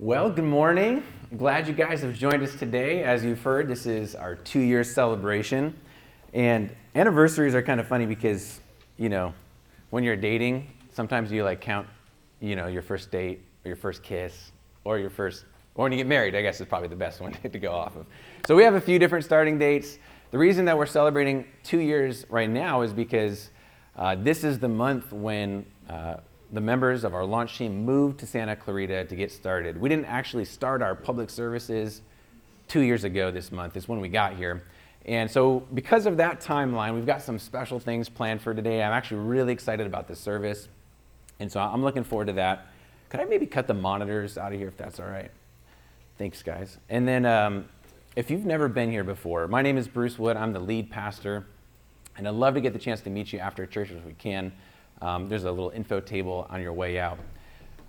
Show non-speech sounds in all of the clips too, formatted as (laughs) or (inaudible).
Well, good morning. glad you guys have joined us today. As you've heard, this is our two year celebration. And anniversaries are kind of funny because, you know, when you're dating, sometimes you like count, you know, your first date or your first kiss or your first, or when you get married, I guess is probably the best (laughs) one to go off of. So we have a few different starting dates. The reason that we're celebrating two years right now is because uh, this is the month when uh, the members of our launch team moved to Santa Clarita to get started. We didn't actually start our public services two years ago this month, is when we got here. And so, because of that timeline, we've got some special things planned for today. I'm actually really excited about this service. And so, I'm looking forward to that. Could I maybe cut the monitors out of here if that's all right? Thanks, guys. And then, um, if you've never been here before, my name is Bruce Wood. I'm the lead pastor. And I'd love to get the chance to meet you after church if we can. Um, there's a little info table on your way out.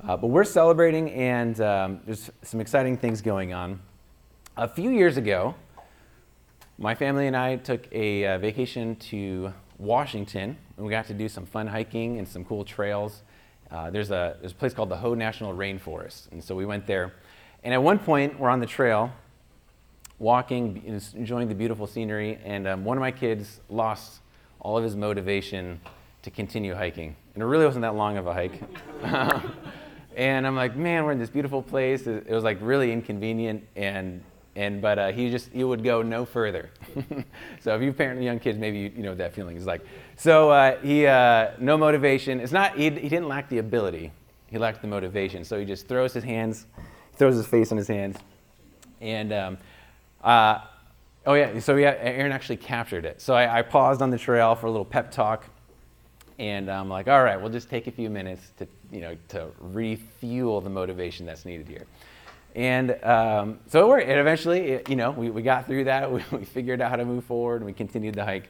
Uh, but we're celebrating, and um, there's some exciting things going on. A few years ago, my family and I took a uh, vacation to Washington, and we got to do some fun hiking and some cool trails. Uh, there's, a, there's a place called the Hoh National Rainforest, and so we went there. And at one point, we're on the trail, walking, enjoying the beautiful scenery, and um, one of my kids lost all of his motivation to continue hiking. And it really wasn't that long of a hike. (laughs) and I'm like, man, we're in this beautiful place. It, was like really inconvenient. And, and but uh, he just, he would go no further. (laughs) so if you parent young kids, maybe you, you know that feeling is like. So uh, he, uh, no motivation. It's not, he, he didn't lack the ability. He lacked the motivation. So he just throws his hands, throws his face in his hands. And, um, uh, oh yeah, so yeah, Aaron actually captured it. So I, I paused on the trail for a little pep talk and I'm like, all right, we'll just take a few minutes to, you know, to refuel the motivation that's needed here. And um, so it And eventually, it, you know, we, we got through that. (laughs) We, we, figured out how to move forward, and we continued the hike.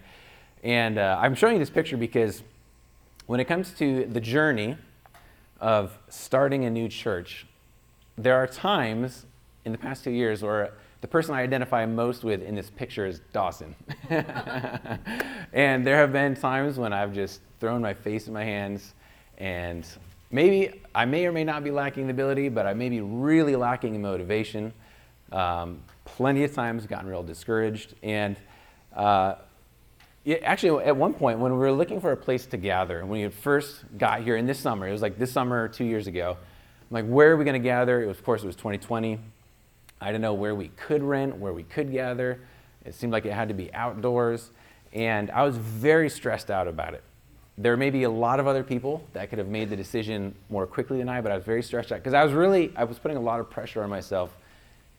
And uh, I'm showing you this picture because when it comes to the journey of starting a new church, there are times in the past two years where the person I identify most with in this picture is Dawson. (laughs) and there have been times when I've just thrown my face in my hands and maybe I may or may not be lacking the ability, but I may be really lacking in motivation. Um, plenty of times gotten real discouraged. And uh, it, actually, at one point, when we were looking for a place to gather, when we first got here in this summer, it was like this summer two years ago, I'm like, where are we going to gather? It was, of course, it was 2020. I didn't know where we could rent, where we could gather. It seemed like it had to be outdoors. And I was very stressed out about it. There may be a lot of other people that could have made the decision more quickly than I, but I was very stressed out because I was really, I was putting a lot of pressure on myself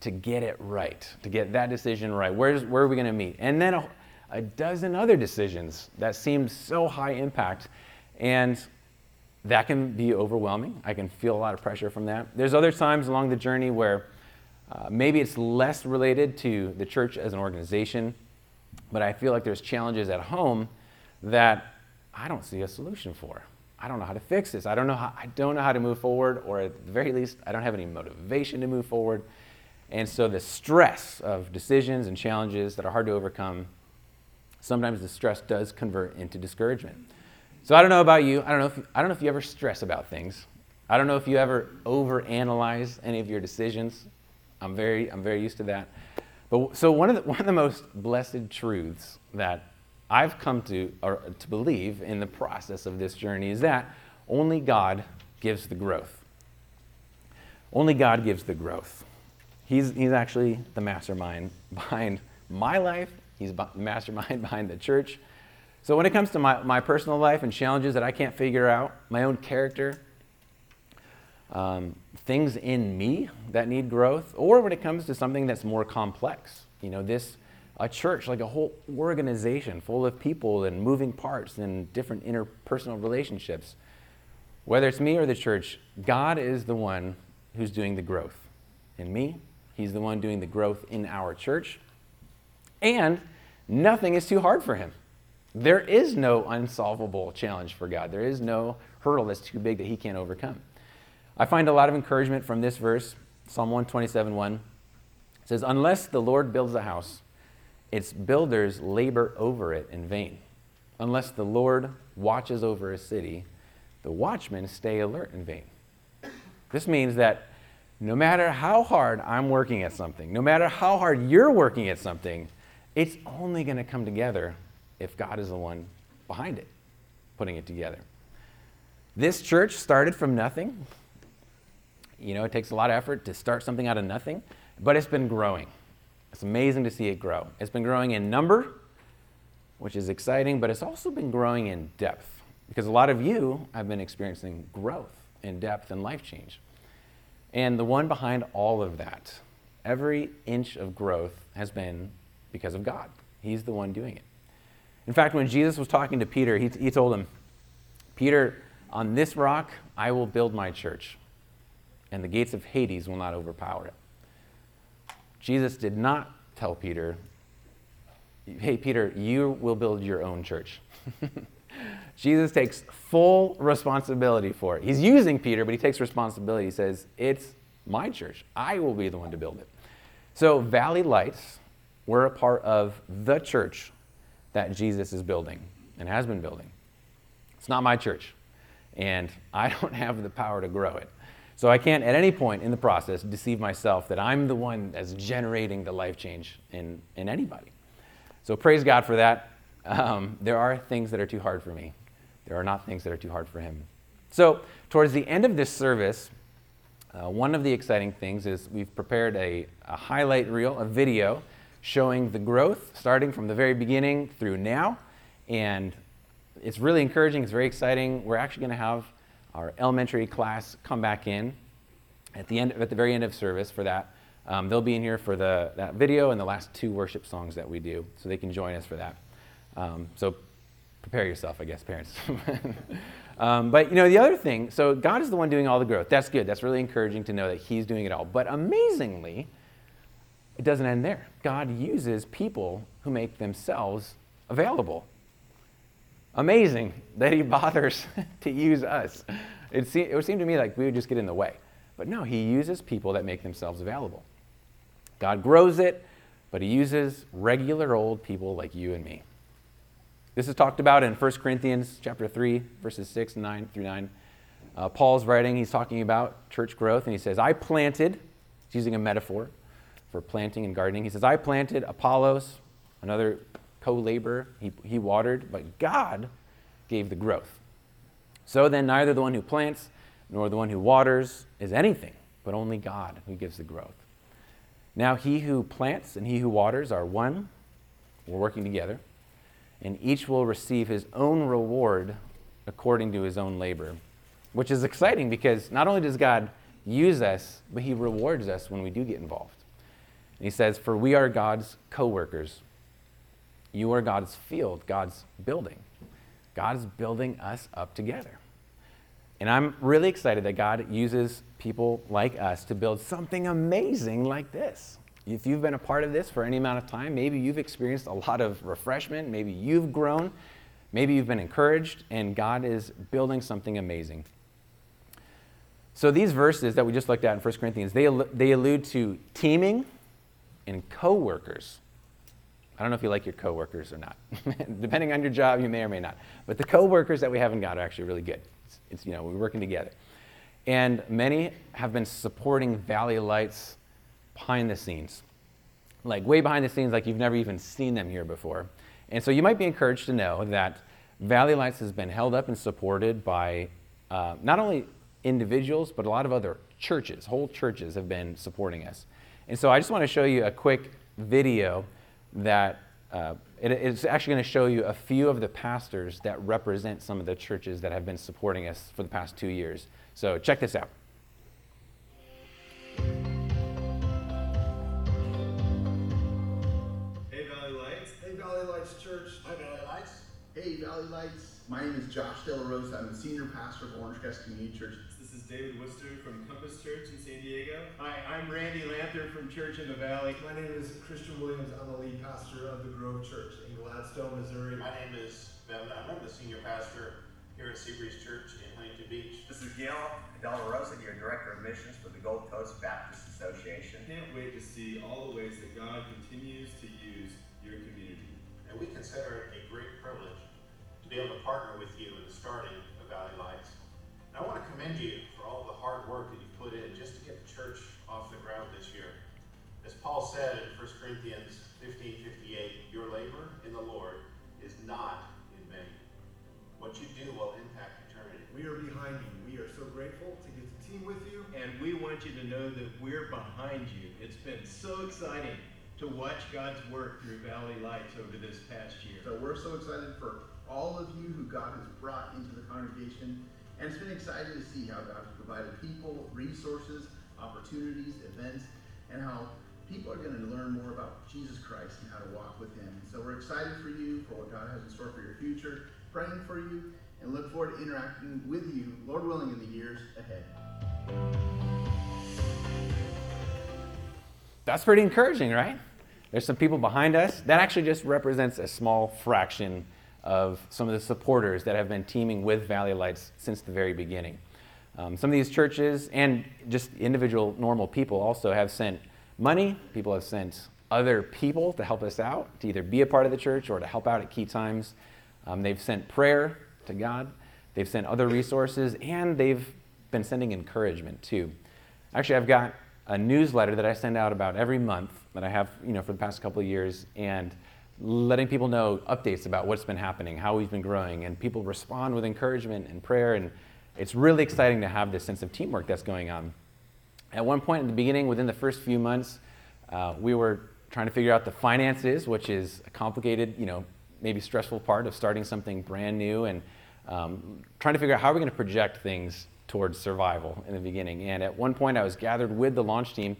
to get it right, to get that decision right. Where's, where are we going to meet? And then a, a dozen other decisions that seemed so high impact. And that can be overwhelming. I can feel a lot of pressure from that. There's other times along the journey where uh, maybe it's less related to the church as an organization, but I feel like there's challenges at home that I don't see a solution for. I don't know how to fix this. I don't know how, I don't know how to move forward, or at the very least, I don't have any motivation to move forward. And so the stress of decisions and challenges that are hard to overcome, sometimes the stress does convert into discouragement. So I don't know about you. I don't know if, I don't know if you ever stress about things. I don't know if you ever overanalyze any of your decisions. I'm very, I'm very used to that. But so one of the, (laughs) one of the most blessed truths that I've come to, or to believe in the process of this journey is that only God gives the growth. Only God gives the growth. He's, he's actually the mastermind (laughs) behind my life. He's the mastermind (laughs) behind the church. So when it comes to my, my personal life and challenges that I can't figure out, my own character, um, things in me that need growth, or when it comes to something that's more complex. You know, this a church, like a whole organization full of people and moving parts and different interpersonal relationships. Whether it's me or the church, God is the one who's doing the growth. In me, He's the one doing the growth in our church. And nothing is too hard for Him. There is no unsolvable challenge for God, there is no hurdle that's too big that He can't overcome. I find a lot of encouragement from this verse, Psalm 127 1. It says, Unless the Lord builds a house, its builders labor over it in vain. Unless the Lord watches over a city, the watchmen stay alert in vain. This means that no matter how hard I'm working at something, no matter how hard you're working at something, it's only going to come together if God is the one behind it, putting it together. This church started from nothing. You know, it takes a lot of effort to start something out of nothing, but it's been growing. It's amazing to see it grow. It's been growing in number, which is exciting, but it's also been growing in depth because a lot of you have been experiencing growth in depth and life change. And the one behind all of that, every inch of growth has been because of God. He's the one doing it. In fact, when Jesus was talking to Peter, he, he told him, Peter, on this rock I will build my church, and the gates of Hades will not overpower it. Jesus did not tell Peter, hey, Peter, you will build your own church. (laughs) Jesus takes full responsibility for it. He's using Peter, but he takes responsibility. He says, It's my church. I will be the one to build it. So, Valley Lights, we're a part of the church that Jesus is building and has been building. It's not my church, and I (laughs) don't have the power to grow it. So, I can't at any point in the process deceive myself that I'm the one that's generating the life change in, in anybody. So, praise God for that. Um, there are things that are too hard for me. There are not things that are too hard for him. So, towards the end of this service, uh, one of the exciting things is we've prepared a, a, highlight reel, a video, showing the growth starting from the very beginning through now. And it's really encouraging, it's very exciting. We're actually going to have our elementary class come back in at the, end, at the very end of service for that. Um, they'll be in here for the, that video and the last two worship songs that we do, so they can join us for that. Um, so prepare yourself, I guess, parents. (laughs) um, but you know, the other thing, so God is the one doing all the growth. That's good. That's really encouraging to know that He's doing it all. But amazingly, it doesn't end there. God uses people who make themselves available. Amazing that He (laughs) bothers to use us. It, se- it would seem to me like we would just get in the way. But no, He uses people that make themselves available. God grows it, but He uses regular old people like you and me. This is talked about in 1 Corinthians chapter 3, verses 6 and 9 through 9. Uh, Paul's writing, he's talking about church growth, and he says, I planted, he's using a metaphor for planting and gardening. He says, I planted Apollos, another co laborer, he, he watered, but God gave the growth. So then, neither the one who plants nor the one who waters is anything, but only God who gives the growth. Now, he who plants and he who waters are one, we're working together and each will receive his own reward according to his own labor. Which is exciting because not only does God use us, but he rewards us when we do get involved. And he says, For we are God's co workers. You are God's field, God's building. God is building us up together. And I'm really excited that God uses people like us to build something amazing like this. If you've been a part of this for any amount of time, maybe you've experienced a lot of refreshment, maybe you've grown, maybe you've been encouraged, and God is building something amazing. So these verses that we just looked at in 1 Corinthians, they, they allude to teaming and co-workers. I don't know if you like your coworkers or not. (laughs) Depending on your job, you may or may not. But the coworkers that we have in God are actually really good. It's, it's, you know, we're working together. And many have been supporting Valley Lights behind the scenes, like way behind the scenes, like you've never even seen them here before. And so you might be encouraged to know that Valley Lights has been held up and supported by uh, not only individuals, but a lot of other churches. Whole churches have been supporting us. And so I just want to show you a quick video that uh, it, it's actually going to show you a few of the pastors that represent some of the churches that have been supporting us for the past two years. So check this out. Hey Valley Lights. Hey Valley Lights Church. Hi Valley Lights. Hey Valley Lights. My name is Josh De La Rosa. I'm the senior pastor of Orange Crest Community Church. This is David Worcester from Compass Church in San Diego. Hi, I'm Randy Lanther from Church in the Valley. My name is Christian Williams. I'm the lead pastor of the Grove Church in Gladstone, Missouri. My name is Ben I'm the senior pastor here at Seabreeze Church in Huntington Beach. This is Gil De La Rosa, your director of missions for the Gold Coast Baptist Association. Can't wait to see all the ways that God continues to use your community. And we consider it a great privilege to be able to partner with you in the starting of Valley Lights. I want to commend you for all the hard work that you put in just to get the church off the ground this year. As Paul said in 1 Corinthians 15:58, your labor in the Lord is not in vain. What you do will impact eternity. We are behind you. We are so grateful to get to team with you. And we want you to know that we're behind you. It's been so exciting to watch God's work through Valley Lights over this past year. So we're so excited for all of you who God has brought into the congregation and it's been exciting to see how God has provided people, resources, opportunities, events, and how people are going to learn more about Jesus Christ and how to walk with Him. So we're excited for you, for what God has in store for your future, praying for you, and look forward to interacting with you, Lord willing, in the years ahead. That's pretty encouraging, right? There's some people behind us. That actually just represents a small fraction of some of the supporters that have been teaming with Valley Lights since the very beginning. Um, some of these churches and just individual normal people also have sent money. People have sent other people to help us out, to either be a part of the church or to help out at key times. Um, they've sent prayer to God, they've sent other resources, and they've been sending encouragement too. Actually, I've got a newsletter that I send out about every month that I have, you know, for the past couple of years, and letting people know updates about what's been happening, how we've been growing, and people respond with encouragement and prayer, and it's really exciting to have this sense of teamwork that's going on. At one point in the beginning, within the first few months, uh, we were trying to figure out the finances, which is a complicated, you know, maybe stressful part of starting something brand new, and um, trying to figure out how we're going to project things towards survival in the beginning. And at one point, I was gathered with the launch team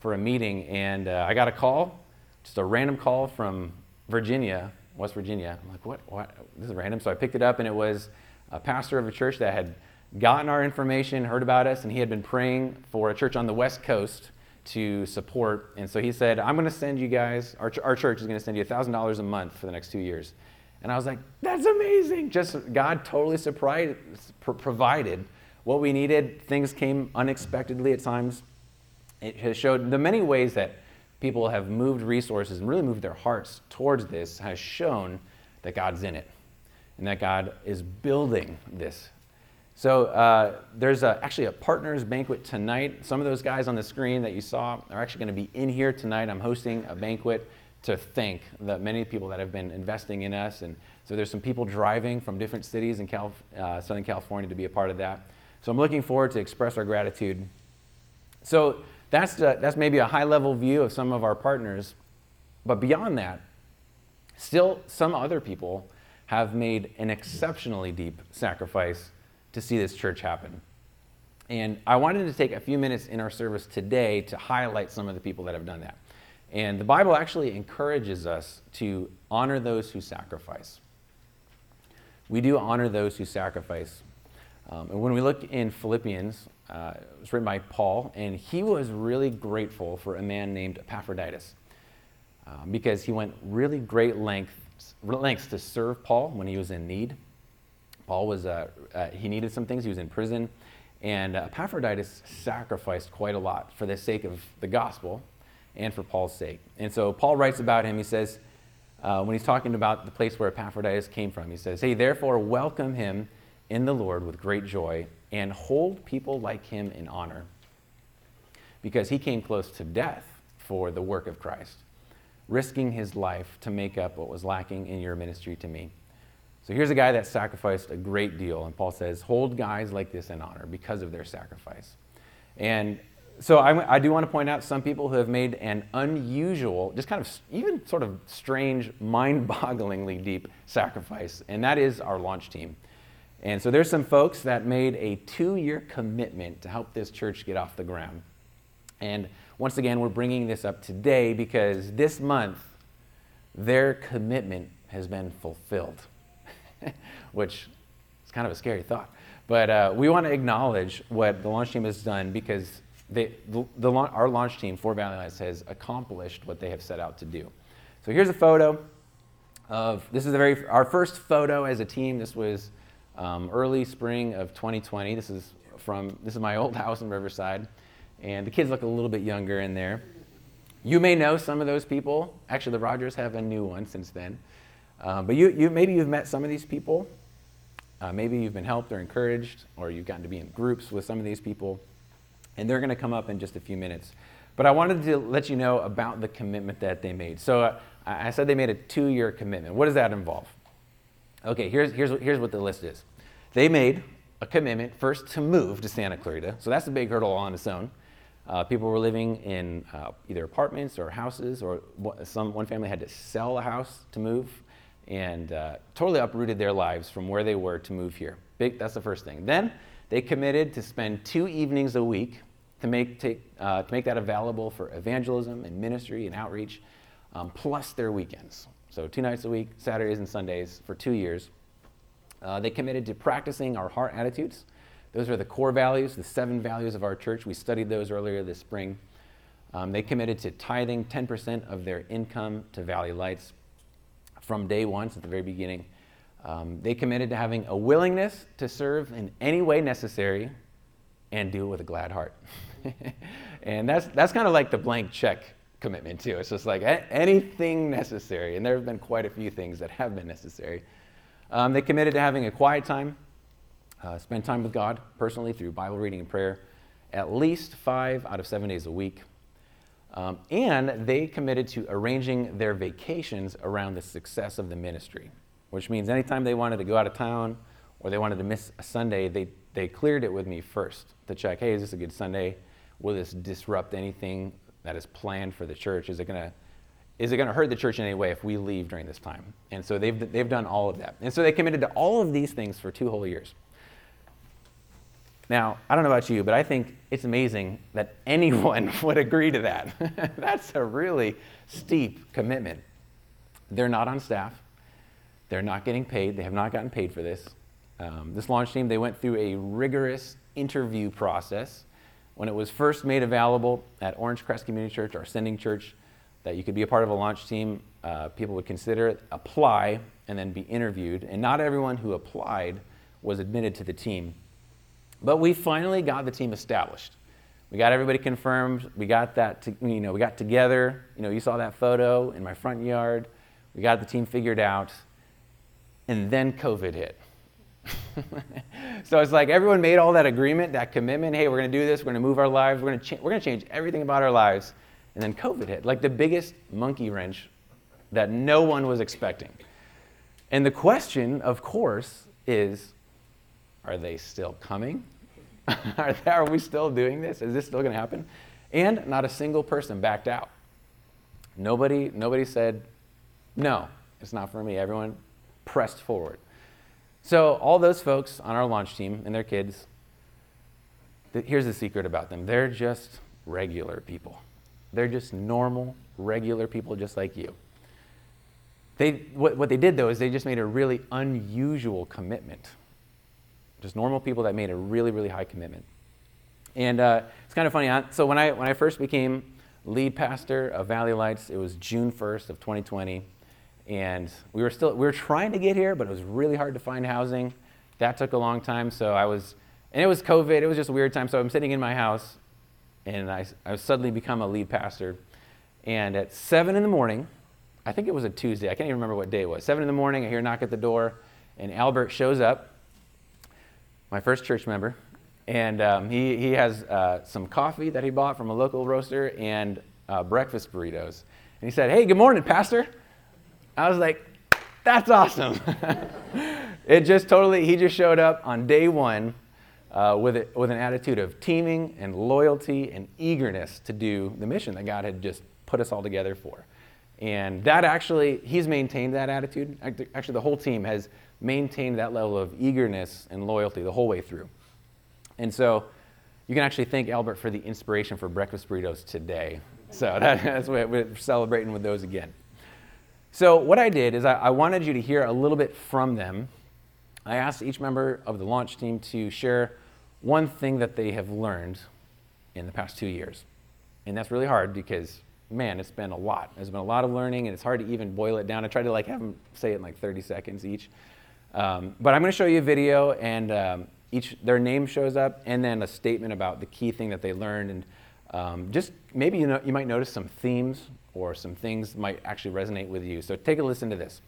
for a meeting, and uh, I got a call, just a random call from Virginia, West Virginia. I'm like, what? What? This is random. So I picked it up, and it was a pastor of a church that had gotten our information, heard about us, and he had been praying for a church on the West Coast to support. And so he said, I'm going to send you guys, our, our church is going to send you $1,000 a month for the next two years. And I was like, that's amazing. Just God totally surprised, provided what we needed. Things came unexpectedly at times. It has showed the many ways that people have moved resources and really moved their hearts towards this has shown that God's in it and that God is building this. So uh, there's a, actually a partners banquet tonight. Some of those guys on the screen that you saw are actually going to be in here tonight. I'm hosting a banquet to thank the many people that have been investing in us. And so there's some people driving from different cities in uh, Southern California to be a part of that. So I'm looking forward to express our gratitude. So that's, the, that's maybe a high level view of some of our partners. But beyond that, still some other people have made an exceptionally deep sacrifice to see this church happen. And I wanted to take a few minutes in our service today to highlight some of the people that have done that. And the Bible actually encourages us to honor those who sacrifice. We do honor those who sacrifice. Um, and when we look in Philippians, uh, it was written by Paul, and he was really grateful for a man named Epaphroditus uh, because he went really great lengths, lengths to serve Paul when he was in need. Paul was, uh, uh, he needed some things, he was in prison, and Epaphroditus sacrificed quite a lot for the sake of the gospel and for Paul's sake. And so Paul writes about him, he says, uh, when he's talking about the place where Epaphroditus came from, he says, Hey, therefore, welcome him in the Lord with great joy and hold people like him in honor because he came close to death for the work of Christ, risking his life to make up what was lacking in your ministry to me. So here's a guy that sacrificed a great deal, and Paul says, hold guys like this in honor because of their sacrifice. And so I, I, do want to point out some people who have made an unusual, just kind of even sort of strange, mind bogglingly deep sacrifice, and that is our launch team. And so there's some folks that made a two year commitment to help this church get off the ground. And once again, we're bringing this up today because this month, their commitment has been fulfilled, (laughs) which is kind of a scary thought. But uh, we want to acknowledge what the launch team has done because they, the, the, our launch team for Valley Lights has accomplished what they have set out to do. So here's a photo of this is very our first photo as a team. This was um, early spring of 2020. This is from this is my old (laughs) house in Riverside, and the kids look a little bit younger in there. You may know some of those people. Actually, the Rogers have a new one since then. Uh, but you, you, maybe you've met some of these people. Uh, maybe you've been helped or encouraged, or you've gotten to be in groups with some of these people. And they're going to come up in just a few minutes. But I wanted to let you know about the commitment that they made. So uh, I said they made a two year commitment. What does that involve? Okay, here's, here's, here's what the list is. They made a commitment first to move to Santa Clarita. So that's a big hurdle on its own. Uh, people were living in uh, either apartments or houses, or some one family had to sell a house to move, and uh, totally uprooted their lives from where they were to move here. Big, that's the first thing. Then they committed to spend two evenings a week to make, take, uh, to make that available for evangelism and ministry and outreach, um, plus their weekends. So two nights a week, Saturdays and Sundays, for two years. Uh, they committed to practicing our heart attitudes those are the core values, the seven values of our church. We studied those earlier this spring. Um, they committed to tithing 10% of their income to Valley Lights from day one, since the very beginning. Um, they committed to having a willingness to serve in any way necessary and do it with a glad heart. (laughs) and that's, that's kind of like the blank check commitment, too. It's just like anything necessary. And there have been quite a few things that have been necessary. Um, they committed to having a quiet time uh, spend time with God personally through Bible reading and prayer at least five out of seven days a week. Um, and they committed to arranging their vacations around the success of the ministry, which means anytime they wanted to go out of town or they wanted to miss a Sunday, they, they cleared it with me first to check hey, is this a good Sunday? Will this disrupt anything that is planned for the church? Is it going to is it going to hurt the church in any way if we leave during this time? And so they've, they've done all of that. And so they committed to all of these things for two whole years. Now, I don't know about you, but I think it's amazing that anyone (laughs) would agree to that. (laughs) That's a really steep commitment. They're not on staff, they're not getting paid, they have not gotten paid for this. Um, this launch team, they went through a rigorous interview process. When it was first made available at Orange Crest Community Church, our sending church, that you could be a part of a launch team, uh, people would consider it, apply, and then be interviewed. And not everyone who applied was admitted to the team. But we finally got the team established. We got everybody confirmed. We got that, to, you know, we got together. You know, you saw that photo in my front yard. We got the team figured out. And then COVID hit. (laughs) so it's like everyone made all that agreement, that commitment. Hey, we're going to do this. We're going to move our lives. We're going to, cha- to change everything about our lives. And then COVID hit, like the biggest monkey wrench that no one was expecting. And the question, of course, is are they still coming? (laughs) are, they, are we still doing this? Is this still going to happen? And not a single person backed out. Nobody, nobody said, no, it's not for me. Everyone pressed forward. So, all those folks on our launch team and their kids, here's the secret about them they're just regular people. They're just normal, regular people just like you. They, what, what they did, though, is they just made a really unusual commitment just normal people that made a really, really high commitment. And uh, it's kind of funny. So when I, when I first became lead pastor of Valley Lights, it was June 1st of 2020. And we were still, we were trying to get here, but it was really hard to find housing. That took a long time. So I was, and it was COVID. It was just a weird time. So I'm sitting in my house and I, I suddenly become a lead pastor. And at seven in the morning, I think it was a Tuesday. I can't even remember what day it was. Seven in the morning, I hear a knock at the door, and Albert shows up my first church member. And um, he, he has uh, some coffee that he bought from a local roaster and uh, breakfast burritos. And he said, Hey, good morning, Pastor. I was like, That's awesome. (laughs) it just totally, he just showed up on day one uh, with, it, with an attitude of teaming and loyalty and eagerness to do the mission that God had just put us all together for. And that actually, he's maintained that attitude. Actually, the whole team has maintained that level of eagerness and loyalty the whole way through. And so you can actually thank Albert for the inspiration for breakfast burritos today. So (laughs) that, that's what we're celebrating with those again. So what I did is I, I wanted you to hear a little bit from them. I asked each member of the launch team to share one thing that they have learned in the past two years. And that's really hard because, man, it's been a lot. There's been a lot of learning, and it's hard to even boil it down. I tried to like have them say it in like 30 seconds each. Um, but I'm going to show you a video, and um, each their name shows up, and then a statement about the key thing that they learned, and um, just maybe you know you might notice some themes or some things might actually resonate with you. So take a listen to this.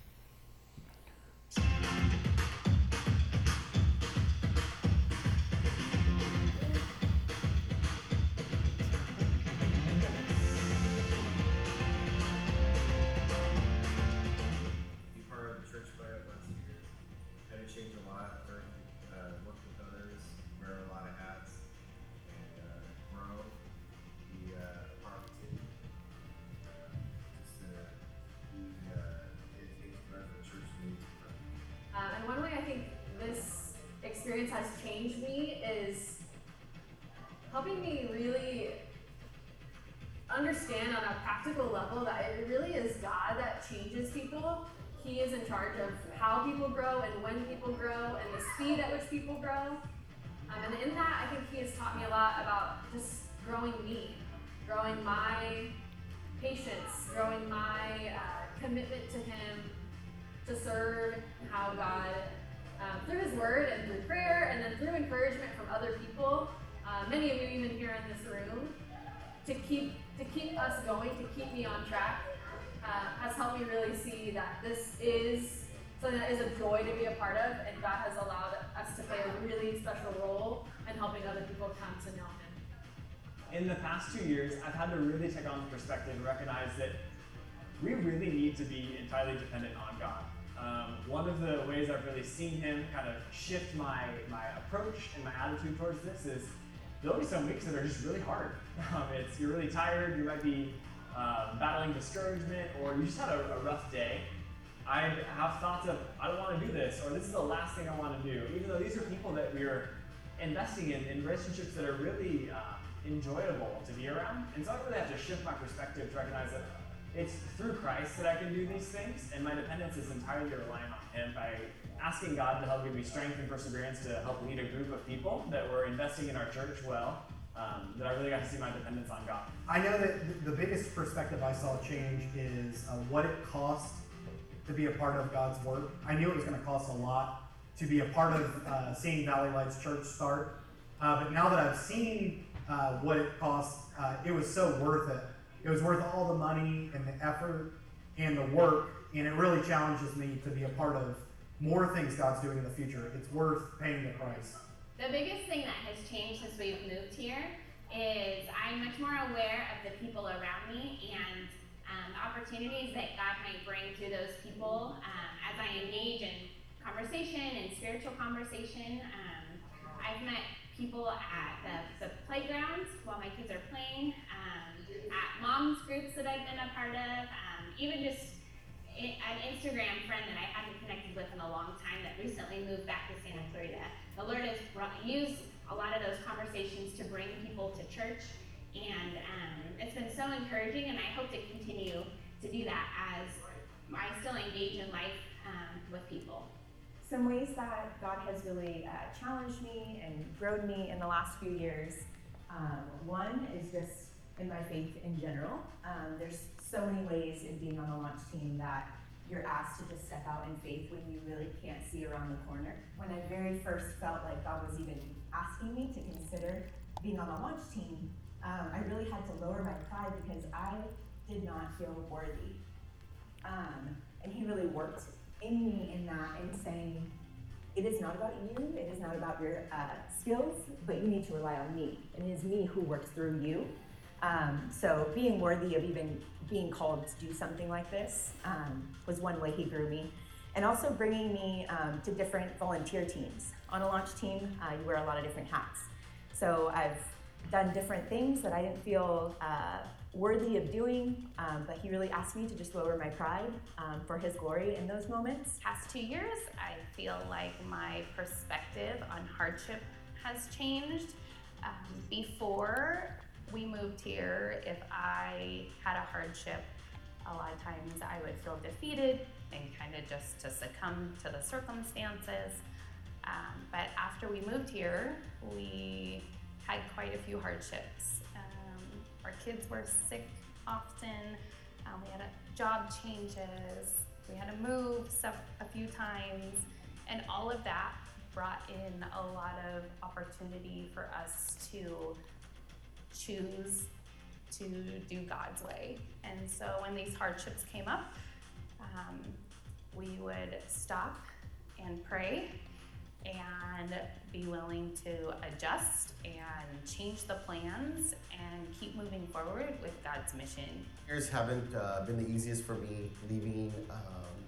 And in that, I think He has taught me a lot about just growing me, growing my patience, growing my uh, commitment to Him, to serve how God, um, through His Word and through prayer, and then through encouragement from other people. Uh, many of you, even here in this room, to keep to keep us going, to keep me on track, uh, has helped me really see that this is something that is a joy to be a In the past two years, I've had to really take on the perspective and recognize that we really need to be entirely dependent on God. Um, one of the ways I've really seen Him kind of shift my, my approach and my attitude towards this is there'll be some weeks that are just really hard. (laughs) Um, it's you're really tired. You might be um, battling discouragement, or you just had a, a, rough day. I have thoughts of I don't want to do this, or this is the last thing I want to do. Even though these are people that we are investing in in relationships that are really uh, enjoyable to be around, and so I really have to shift my perspective to recognize that it's through Christ that I can do these things, and my dependence is entirely reliant on Him by asking God to help give me strength and perseverance to help lead a group of people that were investing in our church well. Um, that I really got to see my dependence on God. I know that the biggest perspective I saw change is uh, what it cost to be a part of God's work. I knew it was going to cost a lot to be a part of uh, seeing Valley Lights Church start, uh, but now that I've seen uh, what it cost, uh, it was so worth it it was worth all the money and the effort and the work, and it really challenges me to be a part of more things God's doing in the future. It's worth paying the price. The biggest thing that has changed since we've moved here is I'm much more aware of the people around me and um, the opportunities that God might bring to those people um, as I engage in conversation and spiritual conversation. Um, I've met people at the, the playground while my kids are playing. Um, at moms groups that I've been a part of, um, even just an Instagram friend that I hadn't connected with in a long time that recently moved back to Santa Clarita. The Lord has brought, used a lot of those conversations to bring people to church, and um, it's been so encouraging, and I hope to continue to do that as I still engage in life um, with people. Some ways that God has really uh, challenged me and grown me in the last few years. Um, one is just in my faith in general. Um, there's so many ways in being on the launch team that you're asked to just step out in faith when you really can't see around the corner. When I very first felt like God was even asking me to consider being on the launch team, um, I really had to lower my pride because I did not feel worthy. Um, and He really worked in me in that and saying, it is not about you, it is not about your uh, skills, but you need to rely on me. And it is me who works through you. Um, so being worthy of even being called to do something like this um, was one way he grew me. And also bringing me um, to different volunteer teams. On a launch team, uh, you wear a lot of different hats. So I've done different things that I didn't feel uh, worthy of doing, um, but he really asked me to just lower my pride um, for his glory in those moments. Past two years, I feel like my perspective on hardship has changed. Um, before, we moved here, if I had a hardship, a lot of times I would feel defeated and kind of just to succumb to the circumstances. Um, but after we moved here, we had quite a few hardships. Our kids were sick often. Um, we had a, job changes. We had to move a few times, and all of that brought in a lot of opportunity for us to choose to do God's way. And so when these hardships came up, um, we would stop and pray and be willing to adjust and change the plans and keep moving forward with God's mission. Years haven't uh, been the easiest for me, leaving um,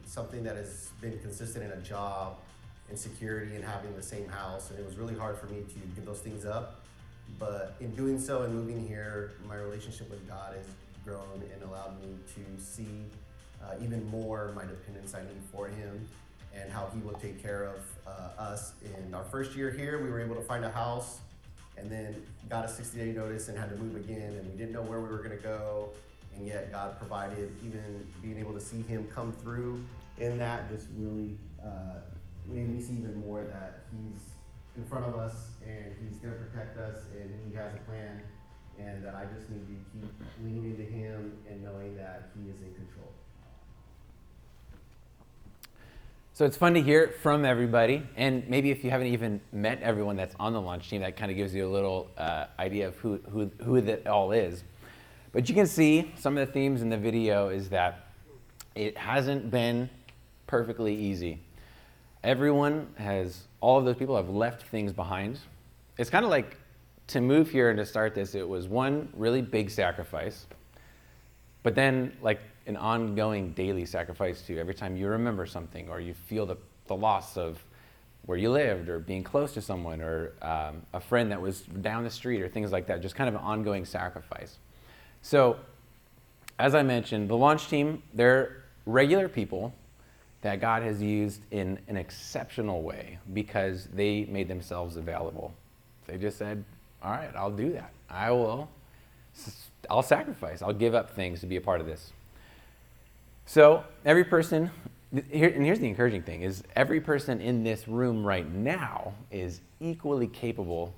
something that has been consistent in a job and security and having the same house. And it was really hard for me to give those things up. But in doing so and moving here, my relationship with God has grown and allowed me to see uh, even more my dependence I need for Him and how He will take care of uh, us. In our first year here, we were able to find a house and then got a 60 day notice and had to move again, and we didn't know where we were going to go. And yet, God provided, even being able to see Him come through in that just really uh, made me see even more that He's in front of us and He's going to protect us and He has a plan, and that I just need to keep leaning into Him and knowing that He is in control. So it's fun to hear from everybody, and maybe if you haven't even met everyone that's on the launch team, that kind of gives you a little uh, idea of who, who, who that all is. But you can see some of the themes in the video is that it hasn't been perfectly easy. Everyone has, all of those people have left things behind. It's kind of like to move here and to start this, it was one really big sacrifice, but then like an ongoing daily sacrifice too. Every time you remember something or you feel the, the loss of where you lived or being close to someone or um, a friend that was down the street or things like that, just kind of an ongoing sacrifice. So, as I mentioned, the launch team, they're regular people that God has used in an exceptional way because they made themselves available. They just said, All right, I'll do that. I will, I'll sacrifice, I'll give up things to be a part of this. So every person, here, and here's the encouraging thing, is every person in this room right now is equally capable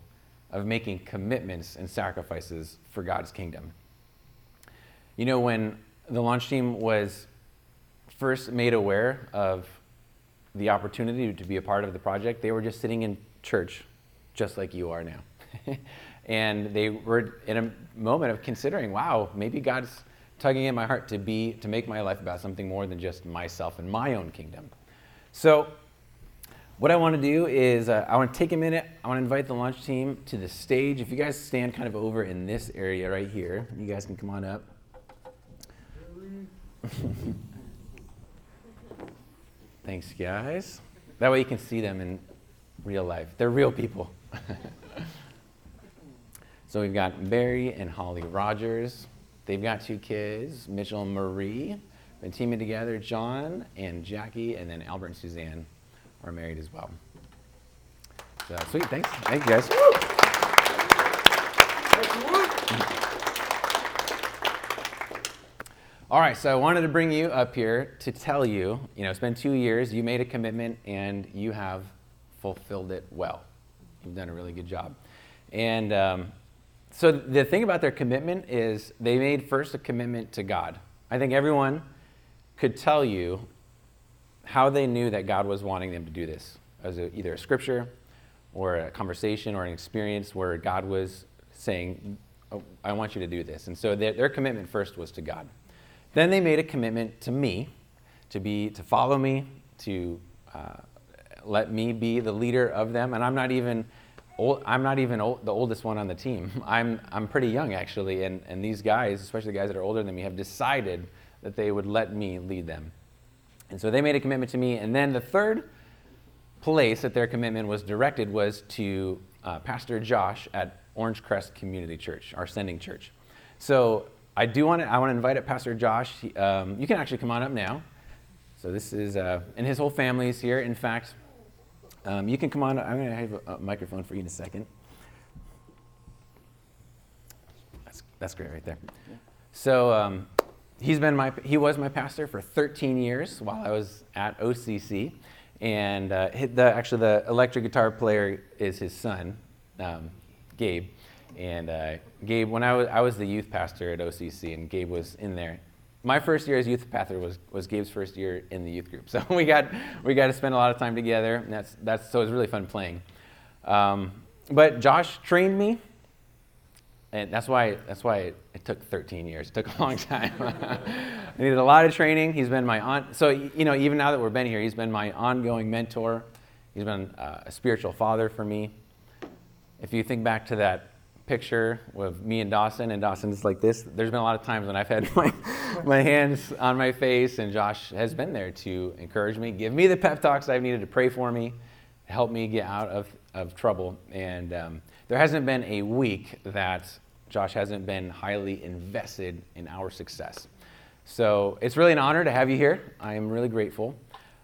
of making commitments and sacrifices for God's kingdom. You know, when the launch team was first made aware of the opportunity to be a part of the project, they were just sitting in church, just like you are now. (laughs) and they were in a moment of considering, wow, maybe God's tugging at my heart to be to make my life about something more than just myself and my own kingdom. So what I want to do is uh, I want to take a minute. I want to invite the launch team to the stage. If you guys stand kind of over in this area right here, you guys can come on up. (laughs) Thanks, guys. That way you can see them in real life. They're real people. (laughs) so we've got Barry and Holly Rogers. They've got two kids, Mitchell and Marie. Been teaming together. John and Jackie, and then Albert and Suzanne are married as well. So sweet. Thanks. Thank you guys. All right, so I wanted to bring you up here to tell you, you know, it's been two years, you made a commitment, and you have fulfilled it well. You've done a really good job. And um, so the thing about their commitment is they made first a commitment to God. I think everyone could tell you how they knew that God was wanting them to do this, as a, either a scripture or a conversation or an experience where God was saying, oh, I want you to do this. And so their, their commitment first was to God. Then they made a commitment to me, to be to follow me, to uh, let me be the leader of them. And I'm not even old, I'm not even old, the oldest one on the team. (laughs) I'm, I'm pretty young, actually, and, and these guys, especially the guys that are older than me, have decided that they would let me lead them. And so they made a commitment to me. And then the third place that their commitment was directed was to uh, Pastor Josh at Orange Crest Community Church, our sending church. So I do want to, I want to invite up Pastor Josh. He, um, you can actually come on up now. So this is, uh, and his whole family is here. In fact, um, you can come on. I'm going to have a, a, microphone for you in a second. That's, that's great right there. So um, he's been my, he was my pastor for 13 years while I was at OCC. And uh, the, actually, the electric guitar player is his son, um, Gabe. And uh, Gabe, when I was, I was the youth pastor at OCC, and Gabe was in there my first year as youth pastor was, was Gabe's first year in the youth group. (laughs) So we got, we got to spend a lot of time together. And that's, that's, so it was really fun playing. Um, but Josh trained me. And that's why, that's why it, it took 13 years. It took a long (laughs) time. (laughs) I needed a lot of training. He's been my on, so you know, even now that we've been here, he's been my ongoing mentor. He's been uh, a spiritual father for me. If you think back to that picture with me and Dawson, and Dawson's like this. There's been a lot of times when I've had (laughs) my, my hands on my face, and Josh has been there to encourage me, give me the pep talks I've needed to pray for me, help me get out of, of trouble. And um, there hasn't been a week that Josh hasn't been highly invested in our success. So it's really an honor to have you here. I am really grateful.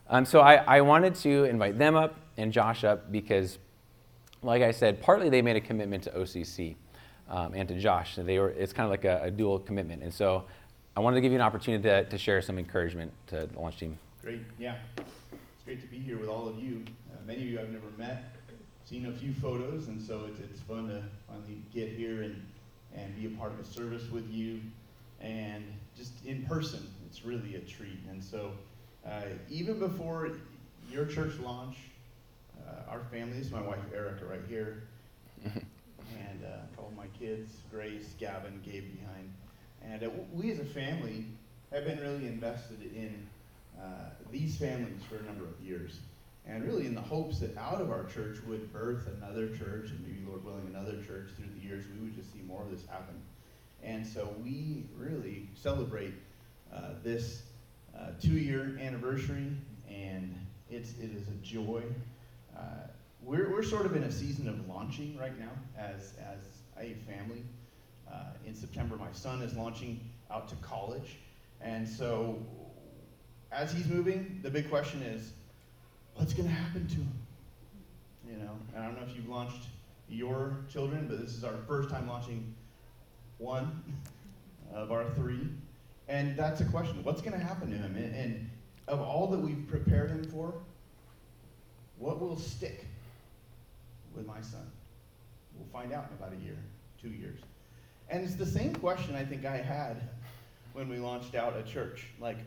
Um, so I, I wanted to invite them up and Josh up because like I said, partly they made a commitment to OCC um, and to Josh. They were, it's kind of like a, a, dual commitment. And so I wanted to give you an opportunity to, to share some encouragement to the launch team. Great, yeah. It's great to be here with all of you. Uh, many of you I've never met, seen a few photos, and so it's, it's fun to finally get here and, and be a part of a service with you. And just in person, it's really a treat. And so uh, even before your church launch, uh, our family, this is my wife Erica right here, (laughs) and uh, a couple of my kids, Grace, Gavin, Gabe behind. And uh, we as a family have been really invested in uh, these families for a number of years. And really in the hopes that out of our church would birth another church, and maybe, Lord willing, another church through the years, we would just see more of this happen. And so we really celebrate uh, this uh, two-year anniversary, and it's, it is a joy. Uh, we're, we're sort of in a season of launching right now as, as a family. Uh, in September, my son is launching out to college. And so, as he's moving, the big question is what's going to happen to him? You know, and I don't know if you've launched your children, but this is our first time launching one of our three. And that's a question what's going to happen to him? And, and of all that we've prepared him for, what will stick with my son? We'll find out in about a year, two years. And it's the same question I think I had when we launched out a church. Like,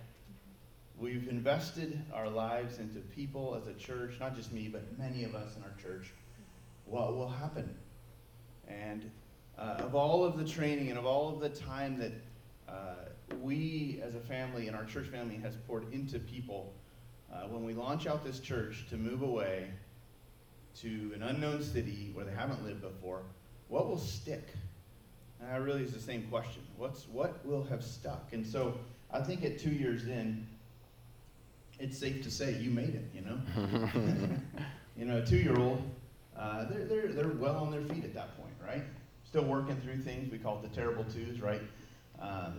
we've invested our lives into people as a church, not just me, but many of us in our church. What will happen? And uh, of all of the training and of all of the time that uh, we as a family and our church family has poured into people, uh, when we launch out this church to move away to an unknown city where they haven't lived before, what will stick? And that really is the same question. What's what will have stuck? And so I think at two years in, it's safe to say you made it. You know, (laughs) (laughs) you know, a two-year-old, uh, they're they're they're well on their feet at that point, right? Still working through things. We call it the terrible twos, right? Uh,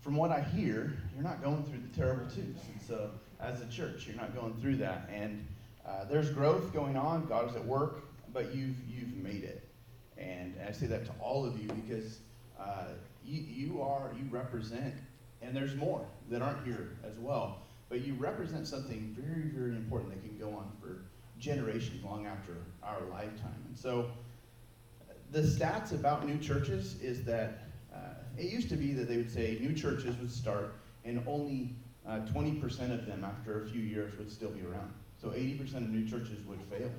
from what I hear, you're not going through the terrible twos. And so, as a church, you're not going through that. And uh, there's growth going on. God is at work, but you've you've made it. And I say that to all of you because uh, you, you are you represent, and there's more that aren't here as well. But you represent something very very important that can go on for generations long after our lifetime. And so, the stats about new churches is that uh, it used to be that they would say new churches would start and only uh, 20% of them after a few years would still be around. So 80% of new churches would fail.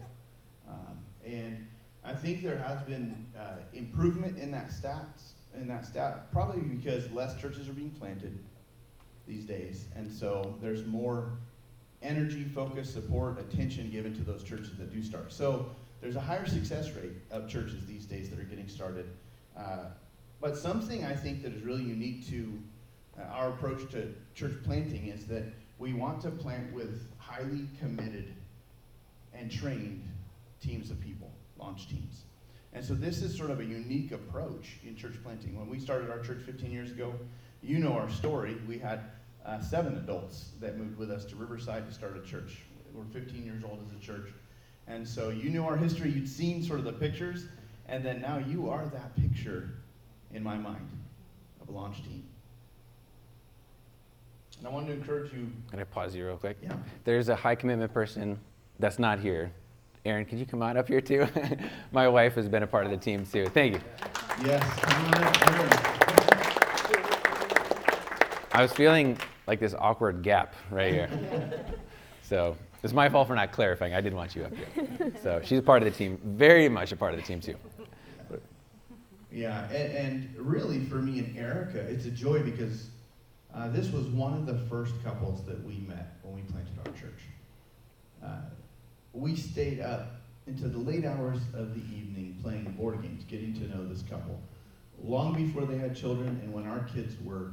Um, and I think there has been uh, improvement in that stats, in that stat, probably because less churches are being planted these days. And so there's more energy, focus, support, attention given to those churches that do start. So there's a higher success rate of churches these days that are getting started. Uh, but something I think that is really unique to uh, our approach to church planting is that we want to plant with highly committed and trained teams of people, launch teams. And so this is sort of a unique approach in church planting. When we started our church 15 years ago, you know our story. We had uh, seven adults that moved with us to Riverside to start a church. We're 15 years old as a church. And so you knew our history, you'd seen sort of the pictures, and then now you are that picture in my mind of a launch team. And I wanted to encourage you. Can I pause you real quick? Yeah. There's a high commitment person that's not here. Erin, could you come on up here too? (laughs) my wife has been a part of the team too. Thank you. Yes, come on up, Erin. I was feeling like this awkward gap right here. (laughs) so it's my fault for not clarifying. I did want you up here. So she's a part of the team, very much a part of the team too. Yeah, and, and really for me and Erica, it's a joy because uh, this was one of the first couples that we met when we planted our church. Uh, we stayed up into the late hours of the evening playing board games, getting to know this couple, long before they had children and when our kids were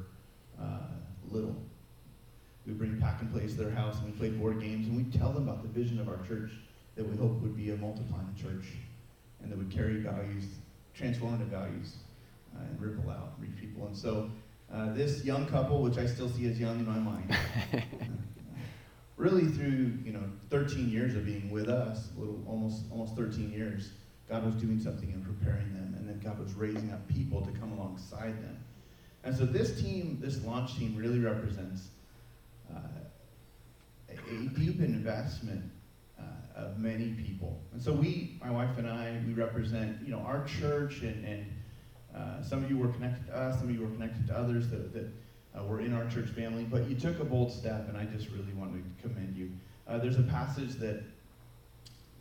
uh, little. We bring pack and plays to their house and we played board games and we tell them about the vision of our church that we hope would be a multiplying church and that would carry values transformative values uh, and ripple out, and reach people. And so uh, this young couple, which I still see as young in my mind, (laughs) really through you know 13 years of being with us, little almost almost 13 years, God was doing something and preparing them, and then God was raising up people to come alongside them. And so this team, this launch team, really represents uh, a, deep investment of many people. And so we, my wife and I, we represent you know our church, and, and uh, some of you were connected to us, some of you were connected to others that. that uh, were in our church family, but you took a bold step, and I just really want to commend you. Uh, there's a passage that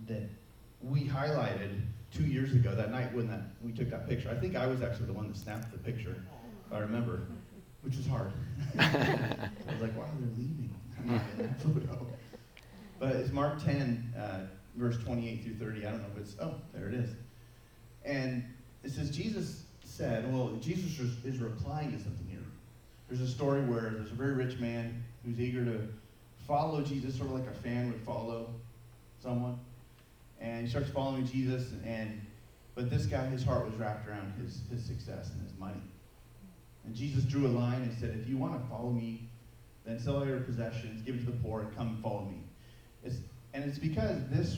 that we highlighted two years ago, that night when that we took that picture. I think I was actually the one that snapped the picture, if I remember, which was hard. (laughs) I was like, wow, they're leaving. I'm not in that photo. But it's Mark 10, uh, verse 28 through 30. I don't know if it's, oh, there it is. And it says, Jesus said, well, Jesus is replying to something here. There's a story where there's a very rich man who's eager to follow Jesus, sort of like a fan would follow someone. And he starts following Jesus, and but this guy, his heart was wrapped around his, his success and his money. And Jesus drew a line and said, If you want to follow me, then sell all your possessions, give it to the poor, and come follow me. It's, and it's because this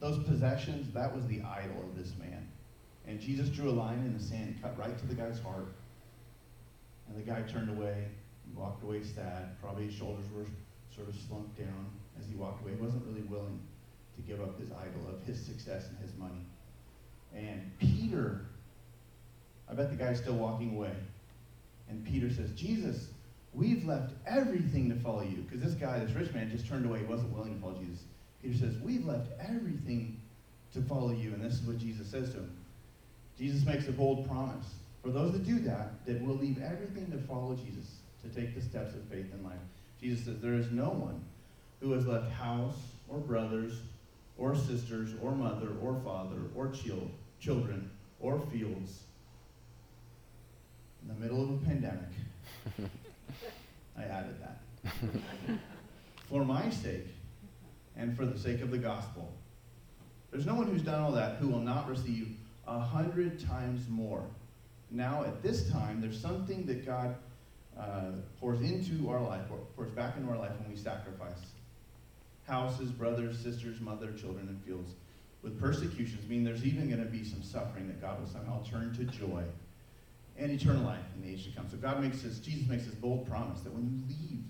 those possessions, that was the idol of this man. And Jesus drew a line in the sand, cut right to the guy's heart. And the guy turned away. Walked away sad. Probably his shoulders were sort of slunk down as he walked away. He wasn't really willing to give up his idol of his success and his money. And Peter, I bet the guy's still walking away. And Peter says, Jesus, we've left everything to follow you. Because this guy, this rich man, just turned away. He wasn't willing to follow Jesus. Peter says, We've left everything to follow you. And this is what Jesus says to him. Jesus makes a bold promise. For those that do that, that will leave everything to follow Jesus, to take the steps of faith in life. Jesus says, There is no one who has left house or brothers or sisters or mother or father or chil- children or fields in the middle of a pandemic. (laughs) I added that. for my sake and for the sake of the gospel. There's no one who's done all that who will not receive a hundred times more. Now, at this time, there's something that God uh, pours into our life, or pours back into our life when we sacrifice houses, brothers, sisters, mother, children, and fields with persecutions, mean there's even going to be some suffering that God will somehow turn to joy and eternal life in the age to come. So God makes this, Jesus makes this bold promise that when you leave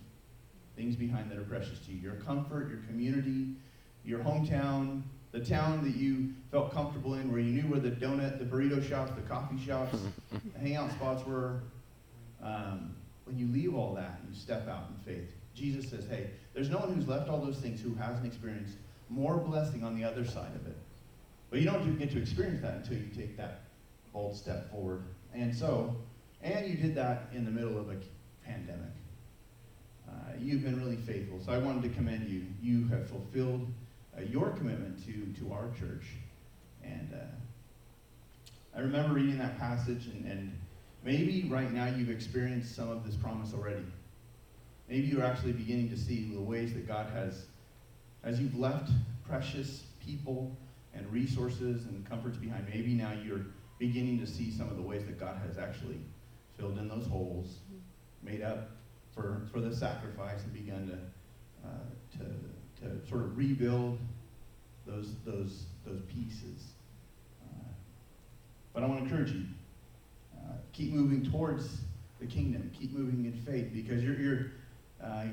things behind that are precious to you, your comfort, your community, your hometown, the town that you felt comfortable in, where you knew where the donut, the burrito shops, the coffee shops, (laughs) the hangout spots were, um, when you leave all that and you step out in faith, Jesus says, hey, there's no one who's left all those things who hasn't experienced more blessing on the other side of it. But you don't get to experience that until you take that bold step forward. And so, and you did that in the middle of a pandemic. Uh, you've been really faithful. So I wanted to commend you. You have fulfilled uh, your commitment to, to our church. And uh, I remember reading that passage, and, and maybe right now you've experienced some of this promise already. Maybe you're actually beginning to see the ways that God has, as you've left precious people and resources and comforts behind, maybe now you're beginning to see some of the ways that God has actually filled in those holes, made up for, for the sacrifice, and begun to, uh, to, to sort of rebuild those, those, those pieces. Uh, but I want to encourage you uh, keep moving towards the kingdom, keep moving in faith because you're, you're uh,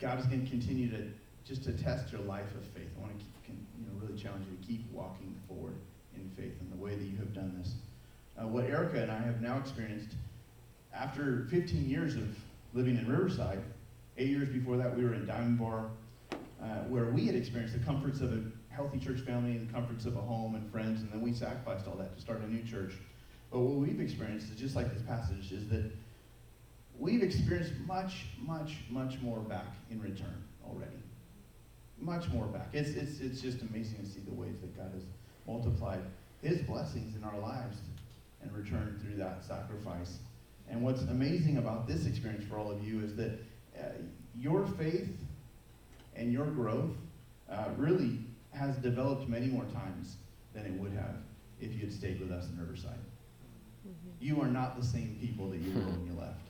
God is going to continue to just to test your life of faith. I want to keep, you know, really challenge you to keep walking forward faith in the way that you have done this. Uh, what Erica and I have now experienced after 15 years of living in Riverside, eight years before that we were in Diamond Bar, uh, where we had experienced the comforts of a healthy church family, and the comforts of a home and friends, and then we sacrificed all that to start a new church. But what we've experienced is just like this passage is that we've experienced much, much, much more back in return already. Much more back. It's, it's, it's just amazing to see the ways that God has multiplied his blessings in our lives and returned through that sacrifice. And what's amazing about this experience for all of you is that uh, your faith and your growth uh, really has developed many more times than it would have if you had stayed with us in Riverside. Mm-hmm. You are not the same people that you were when you (laughs) left.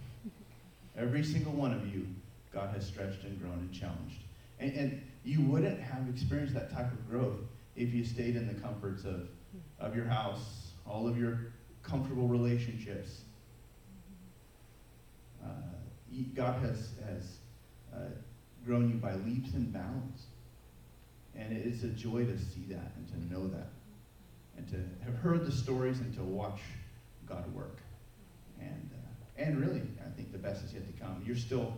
Every single one of you, God has stretched and grown and challenged. And, and you wouldn't have experienced that type of growth if you stayed in the comforts of, of your house, all of your comfortable relationships. Uh, God has, has uh, grown you by leaps and bounds. And it's a joy to see that and to know that. And to have heard the stories and to watch God work. And, uh, and really, I think the best is yet to come. You're still,